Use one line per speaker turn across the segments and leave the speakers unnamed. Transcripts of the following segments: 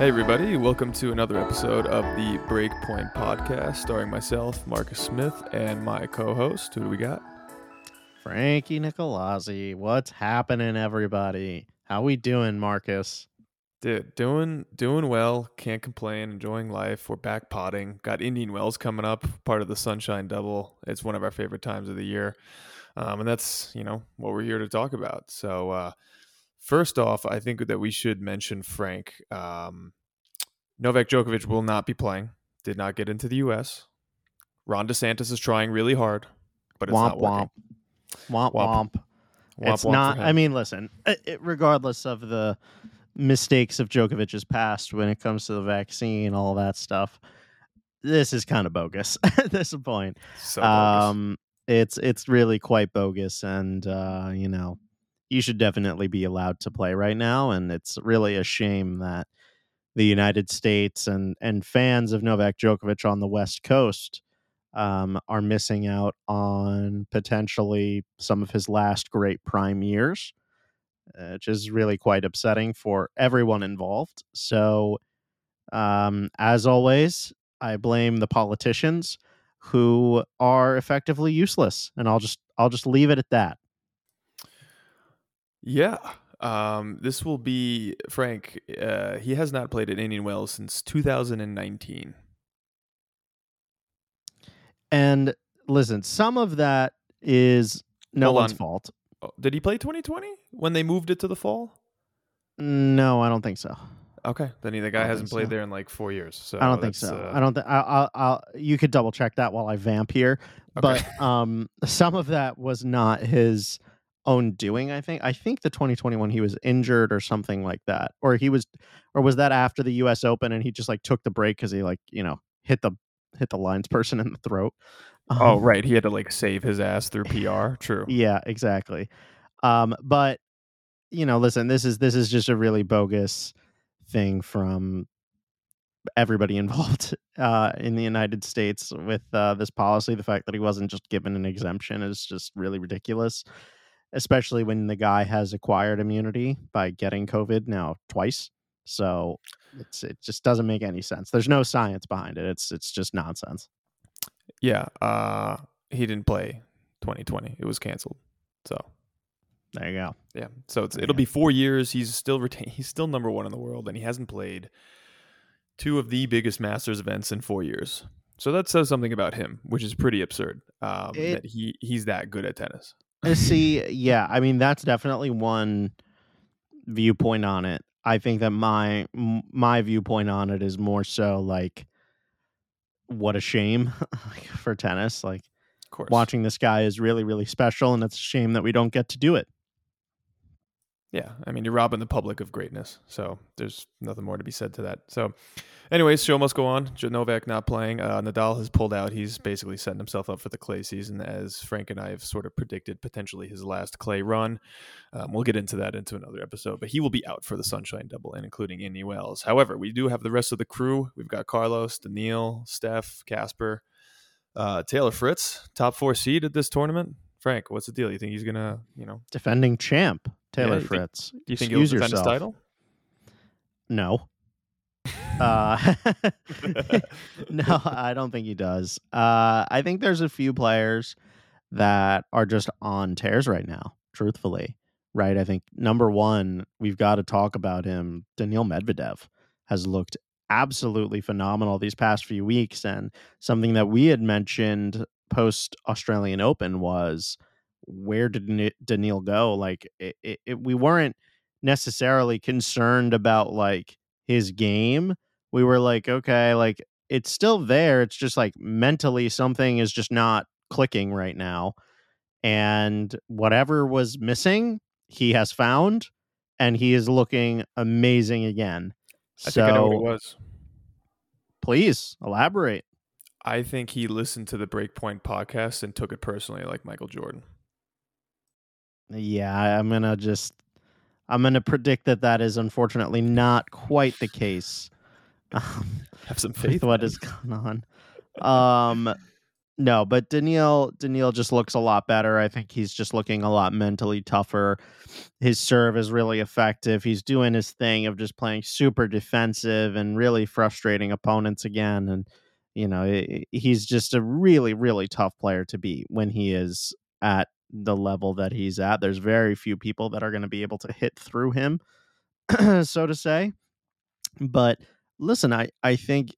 Hey, everybody, welcome to another episode of the Breakpoint Podcast, starring myself, Marcus Smith, and my co host. Who do we got?
Frankie Nicolazzi. What's happening, everybody? How we doing, Marcus?
Dude, doing doing well. Can't complain. Enjoying life. We're back potting. Got Indian Wells coming up, part of the Sunshine Double. It's one of our favorite times of the year, um, and that's you know what we're here to talk about. So, uh, first off, I think that we should mention Frank. Um, Novak Djokovic will not be playing. Did not get into the U.S. Ron DeSantis is trying really hard, but it's
womp
not working.
womp womp
Womp.
womp. It's
womp
not. I mean, listen. It, it- regardless of the mistakes of Djokovic's past when it comes to the vaccine, all that stuff, this is kind of bogus at this point.
so bogus.
um, it's it's really quite bogus, and uh, you know, you should definitely be allowed to play right now. And it's really a shame that the United States and and fans of Novak Djokovic on the West Coast um, are missing out on potentially some of his last great prime years, uh, which is really quite upsetting for everyone involved. So, um, as always, I blame the politicians who are effectively useless, and I'll just I'll just leave it at that.
Yeah. Um, this will be Frank. Uh, he has not played at Indian Wells since 2019.
And listen, some of that is no
Hold
one's
on.
fault.
Oh, Did he play 2020 when they moved it to the fall?
No, I don't think so.
Okay, then he, the guy
don't
hasn't
think
played
so.
there in like four years. So
I don't think
that's,
so.
uh,
I don't think I'll, I'll, I'll. You could double check that while I vamp here,
Okay.
but um, some of that was not his own doing. I think. I think the 2021 he was injured or something like that, or he was, or was that after the U.S. Open and he just like took the break because he like you know hit the hit the lines person in the throat.
oh
Um,
right, he had to like save his ass through PR. True.
Yeah, exactly. Um, but you know, listen, this is this is just a really bogus thing from everybody involved uh, in the United States with uh, this policy. The fact that he wasn't just given an exemption is just really ridiculous, especially when the guy has acquired immunity by getting COVID now twice. So it's it just doesn't make any sense. There's no science behind it. It's it's just nonsense.
Yeah. Uh, he didn't play 2020. It was canceled. So
There you go.
yeah. So it's, it'll
go.
be four years. He's still retain. He's still number one in the world, and he hasn't played two of the biggest Masters events in four years. So that says something about him, which is pretty absurd. Um,
It-
that he he's that good at tennis.
Uh, See, yeah, I mean that's definitely one viewpoint on it. I think that my my viewpoint on it is more so like what a shame for tennis. Like
Of course.
watching this guy is really really special and it's a shame that we don't get to do it.
Yeah, I mean, you're robbing the public of greatness. So there's nothing more to be said to that. So, anyways, show must go on. Novak not playing. Uh, Nadal has pulled out. He's basically setting himself up for the clay season, as Frank and I have sort of predicted potentially his last clay run. Um, we'll get into that into another episode, but he will be out for the Sunshine Double and including Indy Wells. However, we do have the rest of the crew. We've got Carlos, Daniil, Steph, Casper, uh, Taylor Fritz, top four seed at this tournament. Frank, what's the deal? You think he's gonna, you know,
Defending champ Taylor
you think-
Fritz.
do you think
Excuse
he'll defend his title?
No. Uh, no, I don't think he does. Uh, I think there's a few players that are just on tears right now, truthfully. Right. I think number one, we've got to talk about him. Daniil Medvedev has looked absolutely phenomenal these past few weeks. And something that we had mentioned post Australian Open was where did Ni- Daniil go? Like, it, it, it- we weren't necessarily concerned about like his game. We were like, okay, like it's still there. It's just like mentally something is just not clicking right now. And whatever was missing, he has found and he is looking amazing again.
I
so
think I know what it was.
please elaborate.
I think he listened to the Breakpoint podcast and took it personally, like Michael Jordan.
Yeah, I'm going to just I'm going to predict that that is unfortunately not quite the case. Um,
Have some faith.
what is going on. Um, No, but Daniil Daniil just looks a lot better. I think he's just looking a lot mentally tougher. His serve is really effective. He's doing his thing of just playing super defensive and really frustrating opponents again. And you know, he's just a really really tough player to beat when he is at the level that he's at. There's very few people that are going to be able to hit through him, so to say. But listen, I I think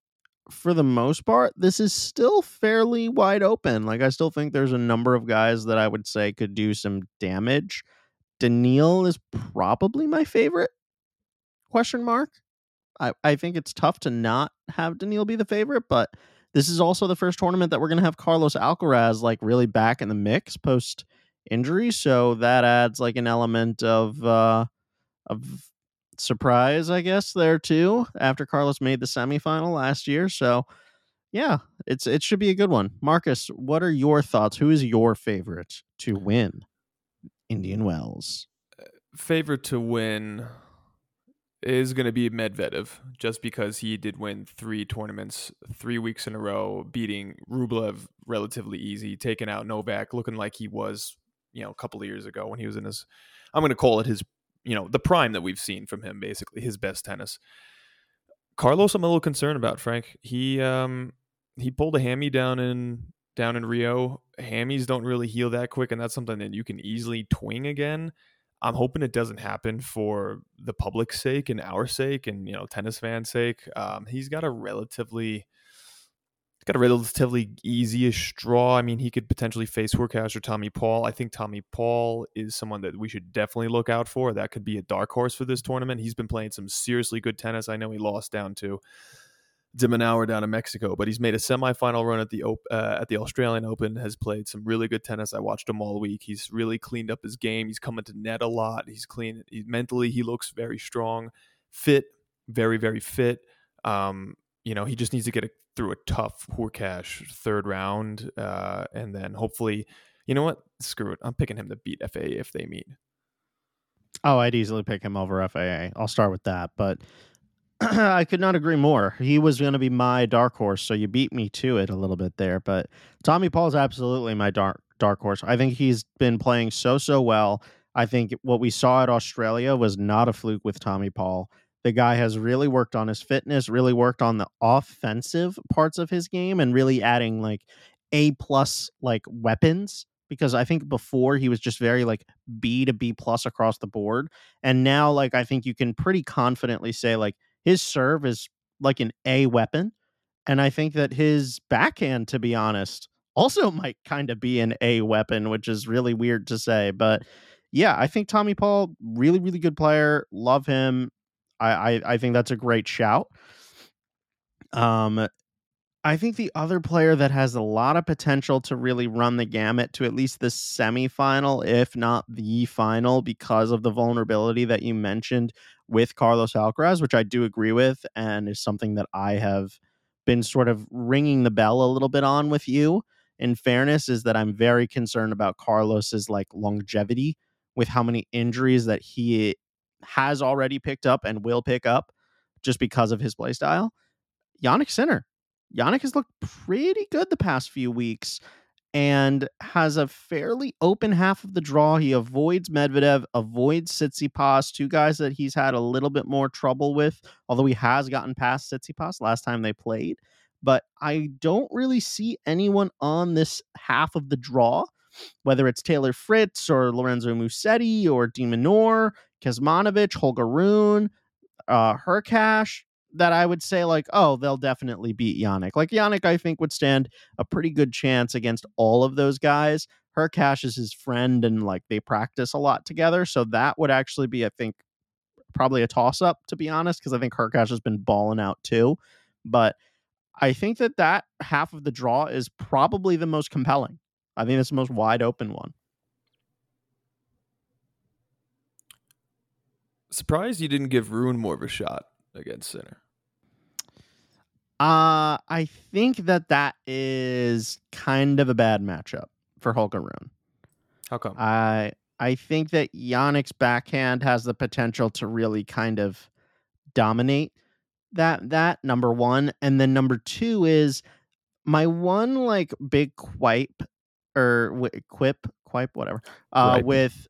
for the most part, this is still fairly wide open. Like I still think there's a number of guys that I would say could do some damage. Daniil is probably my favorite. Question mark. I, I think it's tough to not have Daniil be the favorite, but this is also the first tournament that we're gonna have Carlos Alcaraz like really back in the mix post injury. So that adds like an element of uh of surprise, I guess, there too, after Carlos made the semifinal last year. So yeah, it's it should be a good one. Marcus, what are your thoughts? Who is your favorite to win Indian Wells?
Uh, favorite to win is going to be Medvedev, just because he did win three tournaments three weeks in a row, beating Rublev relatively easy, taking out Novak, looking like he was, you know, a couple of years ago when he was in his, I'm going to call it his you know the prime that we've seen from him basically his best tennis. Carlos i'm a little concerned about frank. He um he pulled a hammy down in down in rio. Hammies don't really heal that quick and that's something that you can easily twing again. I'm hoping it doesn't happen for the public's sake and our sake and you know tennis fans sake. Um he's got a relatively got a relatively easy-ish draw. I mean, he could potentially face Hurkacz or Tommy Paul. I think Tommy Paul is someone that we should definitely look out for. That could be a dark horse for this tournament. He's been playing some seriously good tennis. I know he lost down to de down in Mexico, but he's made a semifinal run at the uh, at the Australian Open. Has played some really good tennis. I watched him all week. He's really cleaned up his game. He's coming to net a lot. He's clean. He's mentally he looks very strong, fit, very very fit. Um, you know, he just needs to get a, through a tough Hurkacz third round, uh, and then hopefully, you know what? Screw it. I'm picking him to beat FAA if they meet.
Oh, I'd easily pick him over FAA. I'll start with that, but I could not agree more. He was going to be my dark horse, so you beat me to it a little bit there. But Tommy Paul is absolutely my dark dark horse. I think he's been playing so so well. I think what we saw at Australia was not a fluke with Tommy Paul. The guy has really worked on his fitness, really worked on the offensive parts of his game, and really adding like A plus like weapons. Because I think before he was just very like B to B plus across the board. And now like I think you can pretty confidently say like his serve is like an A weapon. And I think that his backhand, to be honest, also might kind of be an A weapon, which is really weird to say. But yeah, I think Tommy Paul, really, really good player. Love him. I, I, I think that's a great shout. Um, I think the other player that has a lot of potential to really run the gamut to at least the semifinal, if not the final, because of the vulnerability that you mentioned with Carlos Alcaraz, which I do agree with, and is something that I have been sort of ringing the bell a little bit on with you. In fairness, is that I'm very concerned about Carlos's like longevity with how many injuries that he has already picked up and will pick up just because of his play style. Jannik Sinner. Jannik has looked pretty good the past few weeks and has a fairly open half of the draw. He avoids Medvedev, avoids Tsitsipas, two guys that he's had a little bit more trouble with, although he has gotten past Tsitsipas last time they played. But I don't really see anyone on this half of the draw, whether it's Taylor Fritz or Lorenzo Musetti or de Minaur. Kecmanovic, Holger Rune, uh, Hurkacz, that I would say like, oh, they'll definitely beat Jannik. Like Jannik, I think would stand a pretty good chance against all of those guys. Hurkacz is his friend, and like they practice a lot together, so that would actually be, I think, probably a toss up to be honest, because I think Hurkacz has been balling out too. But I think that that half of the draw is probably the most compelling. I think it's the most wide open one.
Surprised you didn't give Rune more of a shot against Sinner.
Uh, I think that that is kind of a bad matchup for Holger Rune.
How come?
I I think that Jannik's backhand has the potential to really kind of dominate that that number one, and then number two is my one like big quipe or w- quip, quipe, whatever, uh,
Gripe.
with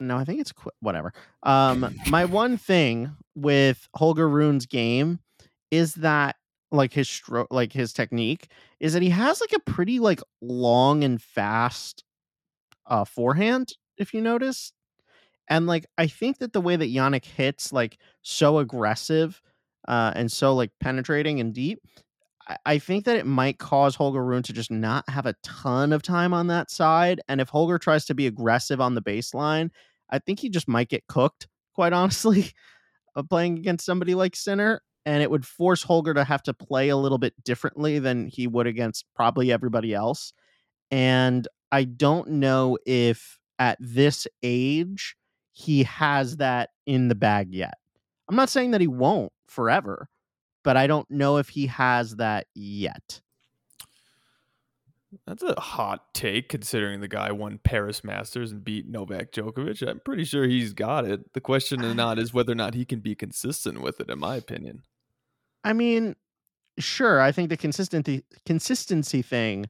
no, I think it's qu- whatever. Um, my one thing with Holger Rune's game is that like his stroke, like his technique is that he has like a pretty like long and fast uh forehand. If you notice, and like I think that the way that Jannik hits like so aggressive uh, and so like penetrating and deep, I, I think that it might cause Holger Rune to just not have a ton of time on that side. And if Holger tries to be aggressive on the baseline, I think he just might get cooked, quite honestly, of uh, playing against somebody like Sinner. And it would force Holger to have to play a little bit differently than he would against probably everybody else. And I don't know if at this age he has that in the bag yet. I'm not saying that he won't forever, but I don't know if he has that yet.
That's a hot take considering the guy won Paris Masters and beat Novak Djokovic. I'm pretty sure he's got it. The question or not is whether or not he can be consistent with it, in my opinion.
I mean, sure, I think the consistency consistency thing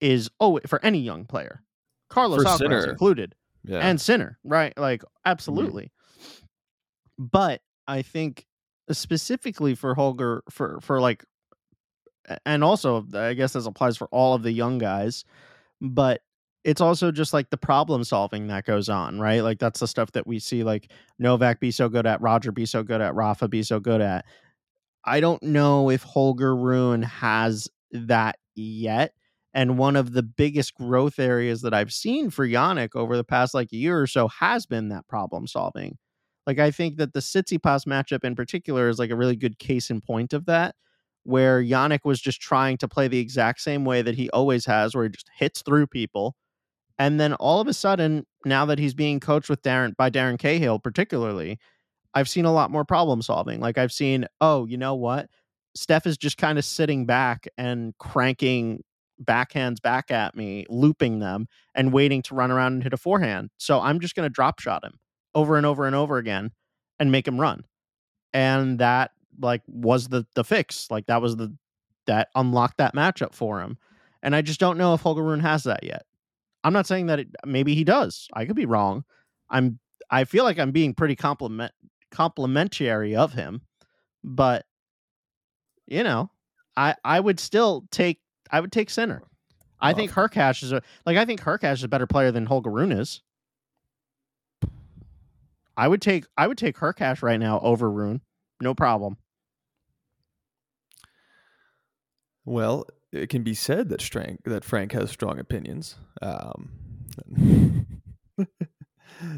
is oh for any young player, Carlos
For
Alcaraz
Sinner.
included,
Yeah.
and Sinner, right? Like mm-hmm. absolutely. But I think specifically for Holger for for like and also I guess this applies for all of the young guys, but it's also just like the problem solving that goes on, right? Like that's the stuff that we see like Novak be so good at, Roger be so good at, Rafa be so good at. I don't know if Holger Rune has that yet. And one of the biggest growth areas that I've seen for Jannik over the past like a year or so has been that problem solving. Like I think that the Tsitsipas matchup in particular is like a really good case in point of that, where Jannik was just trying to play the exact same way that he always has, where he just hits through people. And then all of a sudden, now that he's being coached with Darren by Darren Cahill, particularly, I've seen a lot more problem solving. Like I've seen, oh, you know what? Steph is just kind of sitting back and cranking backhands back at me, looping them and waiting to run around and hit a forehand. So I'm just going to drop shot him over and over and over again and make him run. And that like was the the fix. Like that was the that unlocked that matchup for him. And I just don't know if Holger Rune has that yet. I'm not saying that it, maybe he does. I could be wrong. I'm I feel like I'm being pretty compliment complimentary of him, but you know, I I would still take I would take Sinner. I
Well,
think Hurkacz is a like I think Hurkacz is a better player than Holger Rune is. I would take I would take Hurkacz right now over Rune. No problem.
Well, it can be said that Frank that Frank has strong opinions. Um,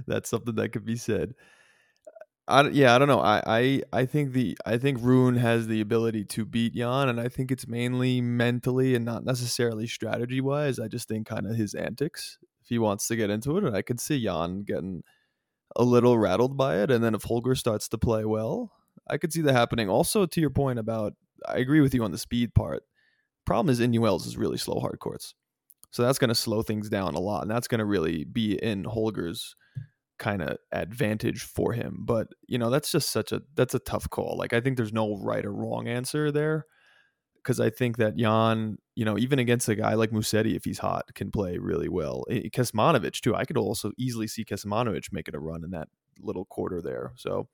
that's something that could be said. I, yeah, I don't know. I, I I think the I think Rune has the ability to beat Jan, and I think it's mainly mentally and not necessarily strategy wise. I just think kind of his antics. If he wants to get into it, and I could see Jan getting a little rattled by it, and then if Holger starts to play well, I could see that happening. Also, to your point about, I agree with you on the speed part problem is Indian Wells is really slow hard courts. So that's going to slow things down a lot. And that's going to really be in Holger's kind of advantage for him. But, you know, that's just such a, that's a tough call. Like, I think there's no right or wrong answer there. Because I think that Jan, you know, even against a guy like Musetti, if he's hot, can play really well. Kecmanovic, too. I could also easily see Kecmanovic making a run in that little quarter there. So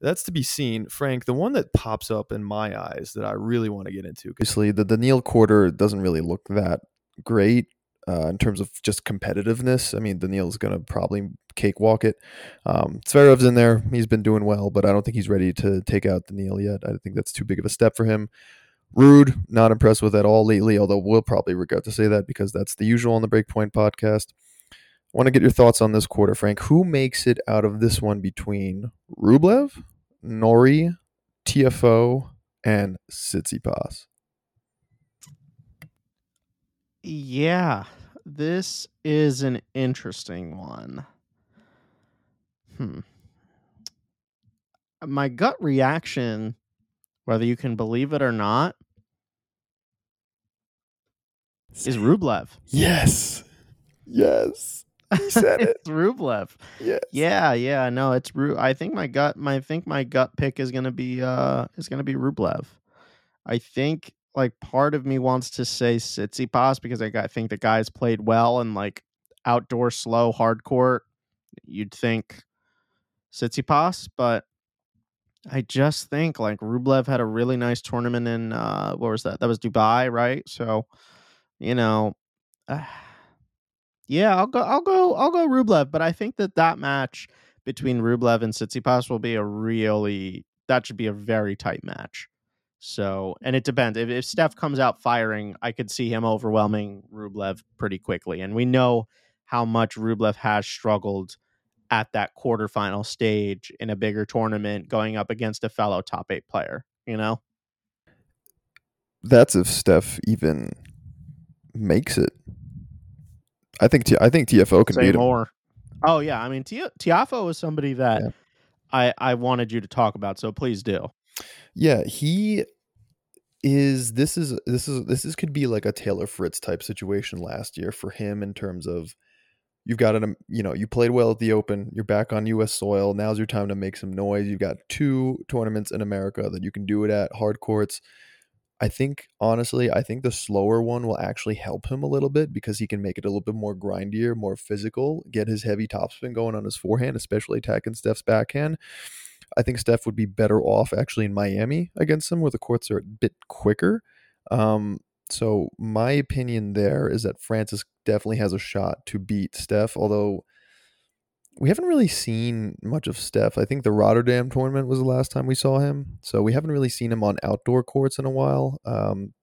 that's to be seen. Frank, the one that pops up in my eyes that I really want to get into. Obviously, the Daniil quarter doesn't really look that great uh, in terms of just competitiveness. I mean, Daniil's going to probably cakewalk it. Um, Zverev's in there. He's been doing well, but I don't think he's ready to take out Daniil yet. I think that's too big of a step for him. Ruud, not impressed with at all lately, although we'll probably regret to say that because that's the usual on the Breakpoint podcast. I want to get your thoughts on this quarter, Frank. Who makes it out of this one between Rublev, Norrie, Tiafoe, and Tsitsipas?
Yeah, this is an interesting one. Hmm. My gut reaction, whether you can believe it or not, is Rublev.
Yes. Yes. He said it.
it's Rublev.
Yes.
Yeah, yeah, no, it's Ru. I think my gut, my I think my gut pick is gonna be uh is gonna be Rublev. I think like part of me wants to say Tsitsipas because like, I think the guy's played well and like outdoor slow hardcore. You'd think Tsitsipas, but I just think like Rublev had a really nice tournament in uh what was that? That was Dubai, right? So, you know, uh, yeah, I'll go I'll go I'll go Rublev, but I think that that match between Rublev and Tsitsipas will be a really that should be a very tight match. So, and it depends. If, if Steph comes out firing, I could see him overwhelming Rublev pretty quickly. And we know how much Rublev has struggled at that quarterfinal stage in a bigger tournament going up against a fellow top eight player, you know?
That's if Steph even makes it. I think T- I think Tiafoe can
Say
beat him.
more. Oh, yeah. I mean, Ti- Tiafoe is somebody that
Yeah.
I, I wanted you to talk about. So please do.
Yeah, he is this is this is this is could be like a Taylor Fritz type situation last year for him in terms of you've got an um, you know, you played well at the Open, you're back on US soil, now's your time to make some noise. You've got two tournaments in America that you can do it at, hard courts. I think honestly, I think the slower one will actually help him a little bit because he can make it a little bit more grindier, more physical, get his heavy topspin going on his forehand, especially attacking Steph's backhand. I think Steph would be better off actually in Miami against him, where the courts are a bit quicker. Um, so my opinion there is that Francis definitely has a shot to beat Steph, although we haven't really seen much of Steph. I think the Rotterdam tournament was the last time we saw him, so we haven't really seen him on outdoor courts in a while. Um,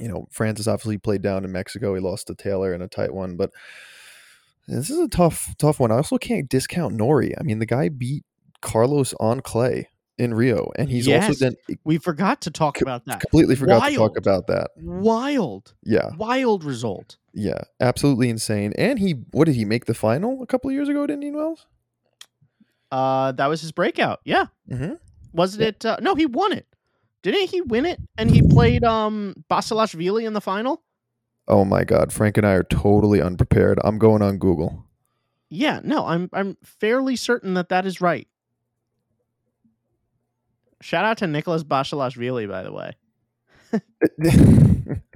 you know, Francis obviously played down in Mexico. He lost to Taylor in a tight one, but this is a tough, tough one. I also can't discount Norrie. I mean, the guy beat Carlos on clay in Rio, and he's also
Yes.
then
We forgot to talk
Co-
about that.
completely forgot to talk about that.
Wild,
Yeah,
wild result.
Yeah, absolutely insane. And he, what did he make the final a couple of years ago at Indian Wells?
Uh, that was his breakout. Yeah.
Mm-hmm.
Wasn't it? Uh, no, he won it. Didn't he win it? And he played um Basilashvili in the final.
Oh my God, Frank and I are totally unprepared. I'm going on Google.
Yeah, no, I'm I'm fairly certain that that is right. Shout out to Nicholas Basilashvili, by the way.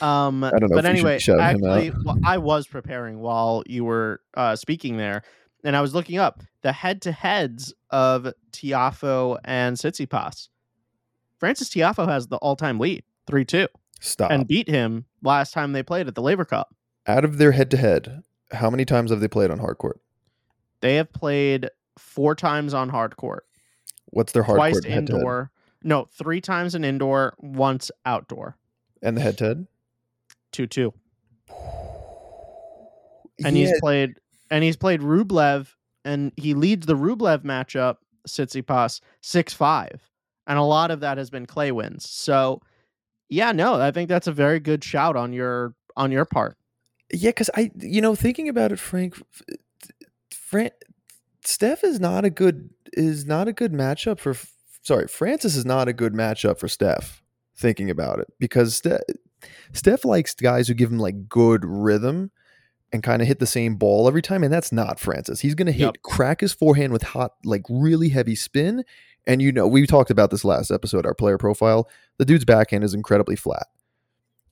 Um,
I don't know
but
if
anyway,
shout him out.
actually, well, I was preparing while you were uh, speaking there, and I was looking up the head-to-heads of Tiafoe and Tsitsipas. Francis Tiafoe has the all-time lead, three-two,
Stop.
and beat him last time they played at the Laver Cup.
Out of their head to head, how many times have they played on hard court?
They have played four times on hard court,
What's their hard
twice
court head?
indoor. No, three times in indoor, once outdoor.
And the head to head?
Two-two. and he's played and he's played Rublev and he leads the Rublev matchup Tsitsipas 6-5 and a lot of that has been clay wins. So yeah, no, I think that's a very good shout on your on your part.
Yeah, because I, you know, thinking about it, Frank, Fran, Steph is not a good is not a good matchup for. Sorry, Francis is not a good matchup for Steph. Thinking about it, because Steph, likes guys who give him like good rhythm and kind of hit the same ball every time, and that's not Francis. He's going to hit
Yep.
crack his forehand with hot, like really heavy spin, and you know we talked about this last episode, our player profile. The dude's backhand is incredibly flat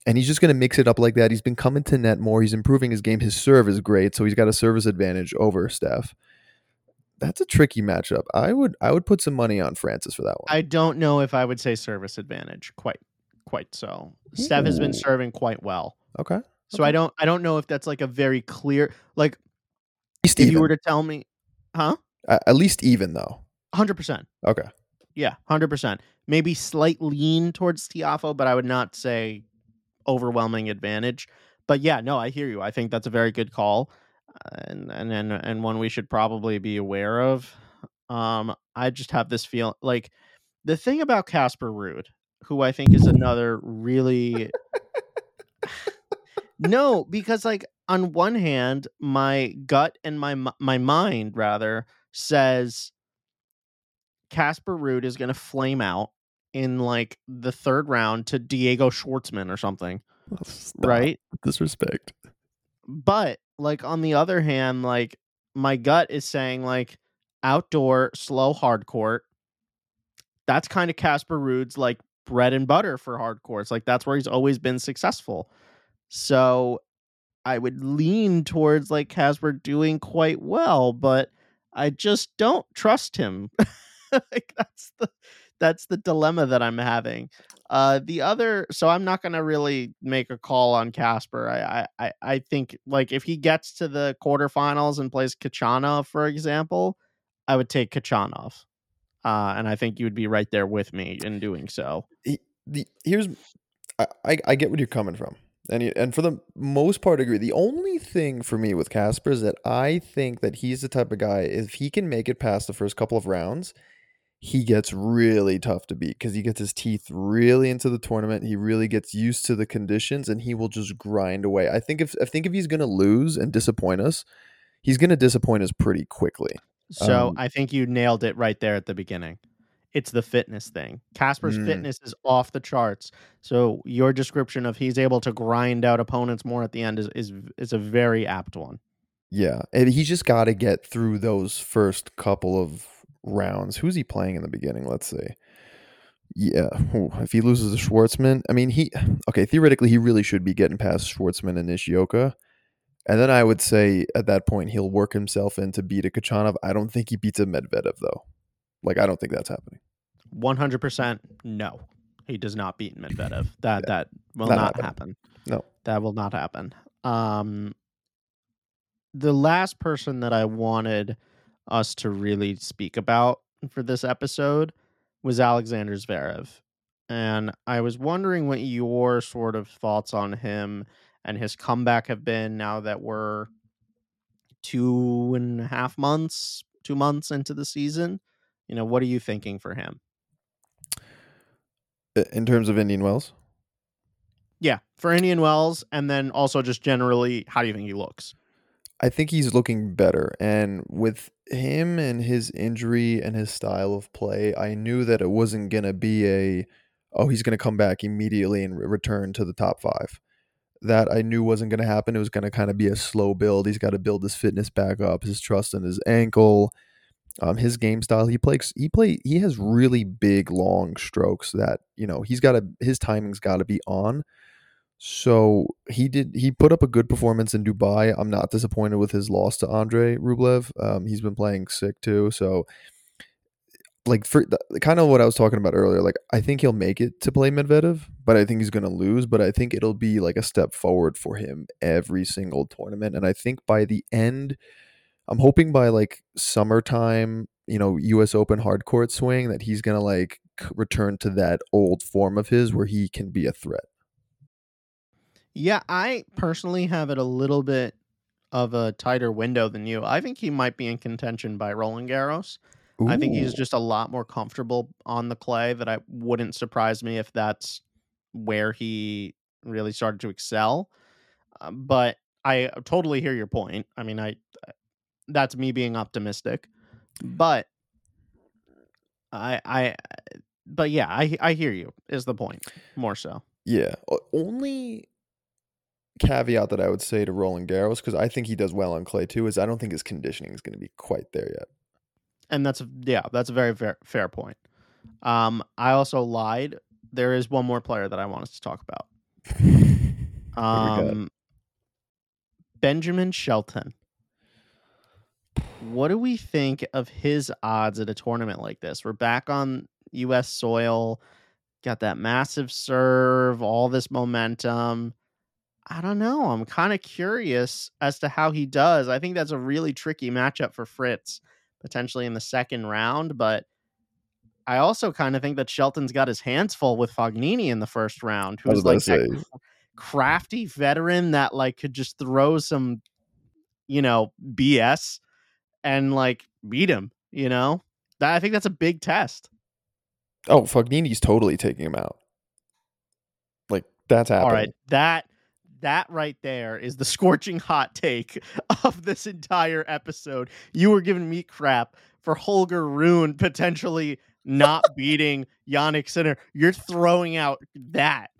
and he's just going to mix it up like that. He's been coming to net more. He's improving his game. His serve is great, so he's got a service advantage over Steph. That's a tricky matchup. I would I would put some money on Francis for that one.
I don't know if I would say service advantage quite quite so. Steph has been serving quite well.
okay,
So I don't I don't know if that's like a very clear like
least
if
even.
you were to tell me huh?
A- at least even though.
100%.
Okay,
Yeah, hundred percent. Maybe slight lean towards Tiafoe, but I would not say overwhelming advantage. But yeah, no, I hear you. I think that's a very good call, uh, and and and, and one we should probably be aware of. Um, I just have this feel like the thing about Casper Ruud, who I think is another really no, because like on one hand, my gut and my my mind rather says Casper Ruud is going to flame out in like the third round to Diego Schwartzman or something,
Stop.
right?
Disrespect.
But like on the other hand, like my gut is saying like outdoor slow hard court. That's kind of Casper Ruud's like bread and butter for hard courts. Like that's where he's always been successful. So I would lean towards like Casper doing quite well, but I just don't trust him. like that's the that's the dilemma that I'm having. Uh, the other, so I'm not gonna really make a call on Casper. I, I, I think like if he gets to the quarterfinals and plays Khachanov, for example, I would take Khachanov, uh, and I think you would be right there with me in doing so.
He, the here's, I, I, get where you're coming from, and he, and for the most part, I agree. The only thing for me with Casper is that I think that he's the type of guy if he can make it past the first couple of rounds he gets really tough to beat because he gets his teeth really into the tournament. He really gets used to the conditions and he will just grind away. I think if I think if he's gonna lose and disappoint us, he's gonna disappoint us pretty quickly.
So
Um,
I think you nailed it right there at the beginning. It's the fitness thing. Casper's
Mm.
fitness is off the charts. So your description of he's able to grind out opponents more at the end is is, is a very apt one.
Yeah, and he's just got to get through those first couple of rounds. Who's he playing in the beginning? Let's see. Yeah, if he loses to Schwartzman, I mean, he okay. Theoretically, he really should be getting past Schwartzman and Nishioka, and then I would say at that point he'll work himself in to beat a Khachanov. I don't think he beats a Medvedev though. Like, I don't think that's happening.
One hundred percent no. He does not beat Medvedev. That
Yeah.
that will
Not
not
happening.
happen.
No.
That will not happen. Um the last person that I wanted us to really speak about for this episode was Alexander Zverev. And I was wondering what your sort of thoughts on him and his comeback have been now that we're two and a half months, two months into the season. You know, what are you thinking for him?
In terms of Indian Wells,
Yeah, for Indian Wells, and then also just generally, how do you think he looks?
I think he's looking better. And with him and his injury and his style of play, I knew that it wasn't going to be a, oh, he's going to come back immediately and re- return to the top five. That I knew wasn't going to happen. It was going to kind of be a slow build. He's got to build his fitness back up, his trust in his ankle, um, his game style. He plays. He play. He has really big, long strokes that you know he's got to. His timing's got to be on. So he did. He put up a good performance in Dubai. I'm not disappointed with his loss to Andre Rublev. Um, he's been playing sick too. So, like for the, kind of what I was talking about earlier. Like I think he'll make it to play Medvedev, but I think he's going to lose. But I think it'll be like a step forward for him every single tournament. And I think by the end, I'm hoping by like summertime, you know, U.S. Open hard court swing that he's going to like return to that old form of his where he can be a threat.
Yeah, I personally have it a little bit of a tighter window than you. I think he might be in contention by Roland Garros. I think he's just a lot more comfortable on the clay. That I wouldn't surprise me if that's where he really started to excel. Uh, but I uh, totally hear your point. I mean, I uh, that's me being optimistic, but I I uh, but yeah, I I hear you. Is the point more so?
Yeah. Only caveat that I would say to Roland Garros, because I think he does well on clay too, is I don't think his conditioning is going to be quite there yet.
And that's a- yeah, that's a very fair fair point. Um, I also lied. There is one more player that I want us to talk about. Um, Benjamin Shelton. What do we think of his odds at a tournament like this? We're back on U.S. soil. Got that massive serve, all this momentum. I don't know. I'm kind of curious as to how he does. I think that's a really tricky matchup for Fritz, potentially in the second round. But I also kind of think that Shelton's got his hands full with Fognini in the first round, who's like that crafty veteran that like could just throw some, you know, BS and like beat him. You know, that I think that's a big test.
Oh, Fognini's totally taking him out. Like that's happening.
All right, that that right there is the scorching hot take of this entire episode. You were giving me crap for Holger Rune potentially not beating Jannik Sinner. You're throwing out that.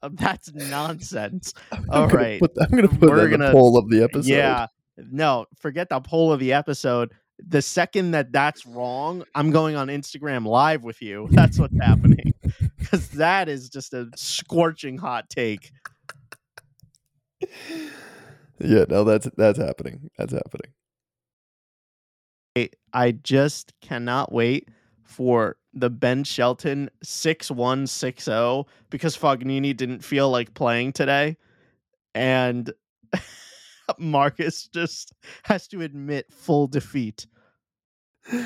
Uh, That's nonsense. All
put- I'm going to put
We're
that in the poll of the episode.
Yeah. No, forget the poll of the episode. The second that that's wrong, I'm going on Instagram live with you. That's what's happening. Because that is just a scorching hot take.
Yeah, no, that's that's happening. That's happening.
I just cannot wait for the Ben Shelton 6160 because Fognini didn't feel like playing today. And Marcus just has to admit full defeat.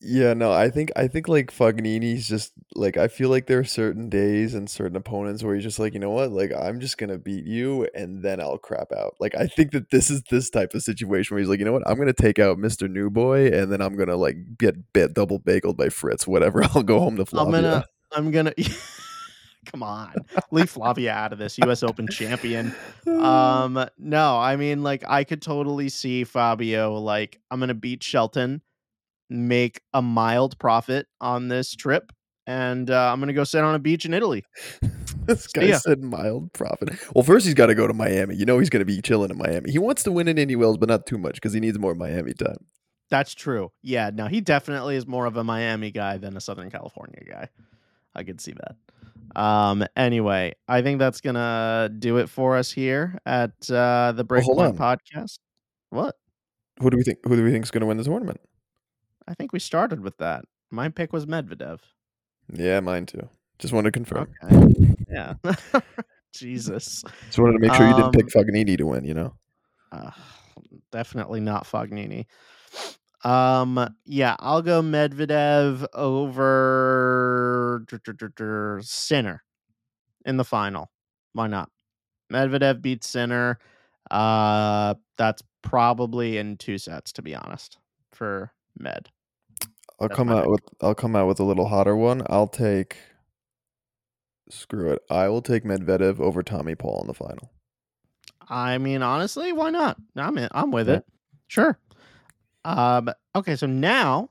Yeah, no, I think I think like Fognini's just like I feel like there are certain days and certain opponents where he's just like, you know what, like I'm just gonna beat you and then I'll crap out. Like I think that this is this type of situation where he's like, you know what, I'm gonna take out Mr. New Boy and then I'm gonna like get bit double bageled by Fritz, whatever. I'll go home to Flavia.
I'm gonna I'm gonna come on. Leave Flavia out of this. US Open champion. Um no, I mean like I could totally see Fabio like I'm gonna beat Shelton make a mild profit on this trip and uh, I'm gonna go sit on a beach in Italy.
this guy
ya.
said mild profit. Well, first he's got to go to Miami. You know he's gonna be chilling in Miami. He wants to win in Indy Wells, but not too much because he needs more Miami time.
That's true. Yeah, no, he definitely is more of a Miami guy than a Southern California guy. I could see that. Um. Anyway, I think that's gonna do it for us here at uh, the Breakpoint podcast. What?
Who do we think? Who do we think is gonna win the tournament?
I think we started with that. My pick was Medvedev.
Yeah, mine too. Just wanted to confirm.
Okay. Yeah. Jesus.
Just wanted to make sure you didn't pick
Um,
Fognini to win. You know.
Uh, definitely not Fognini. Um, yeah, I'll go Medvedev over Sinner in the final. Why not? Medvedev beats Sinner. Uh, that's probably in two sets, to be honest, for Med.
I'll
That's
come out
pick.
with I'll come out with a little hotter one. I'll take screw it. I will take Medvedev over Tommy Paul in the final.
I mean, honestly, why not? I'm in, I'm with
Yeah.
it. Sure. Um, okay, so now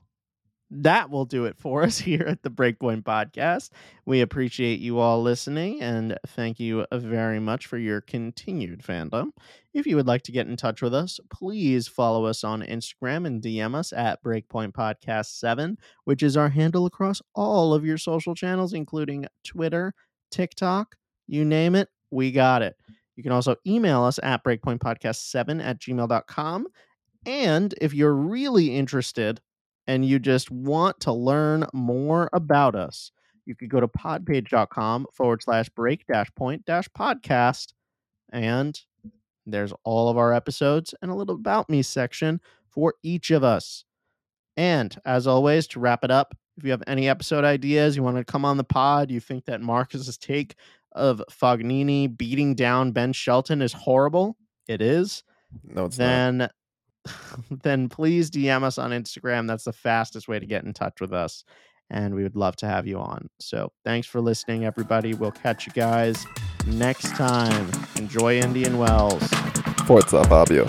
that will do it for us here at the Breakpoint Podcast. We appreciate you all listening and thank you very much for your continued fandom. If you would like to get in touch with us, please follow us on Instagram and DM us at Breakpoint Podcast 7, which is our handle across all of your social channels, including Twitter, TikTok, you name it, we got it. You can also email us at breakpointpodcast7 at gmail.com. And if you're really interested and you just want to learn more about us, you could go to podpage.com forward slash break dash point dash podcast. And there's all of our episodes and a little about me section for each of us. And as always, to wrap it up, if you have any episode ideas, you want to come on the pod, you think that Marcus's take of Fognini beating down Ben Shelton is horrible, it is,
No, it's not.
then please DM us on Instagram. That's the fastest way to get in touch with us. And we would love to have you on. So thanks for listening, everybody. We'll catch you guys next time. Enjoy Indian Wells.
Forza Fabio.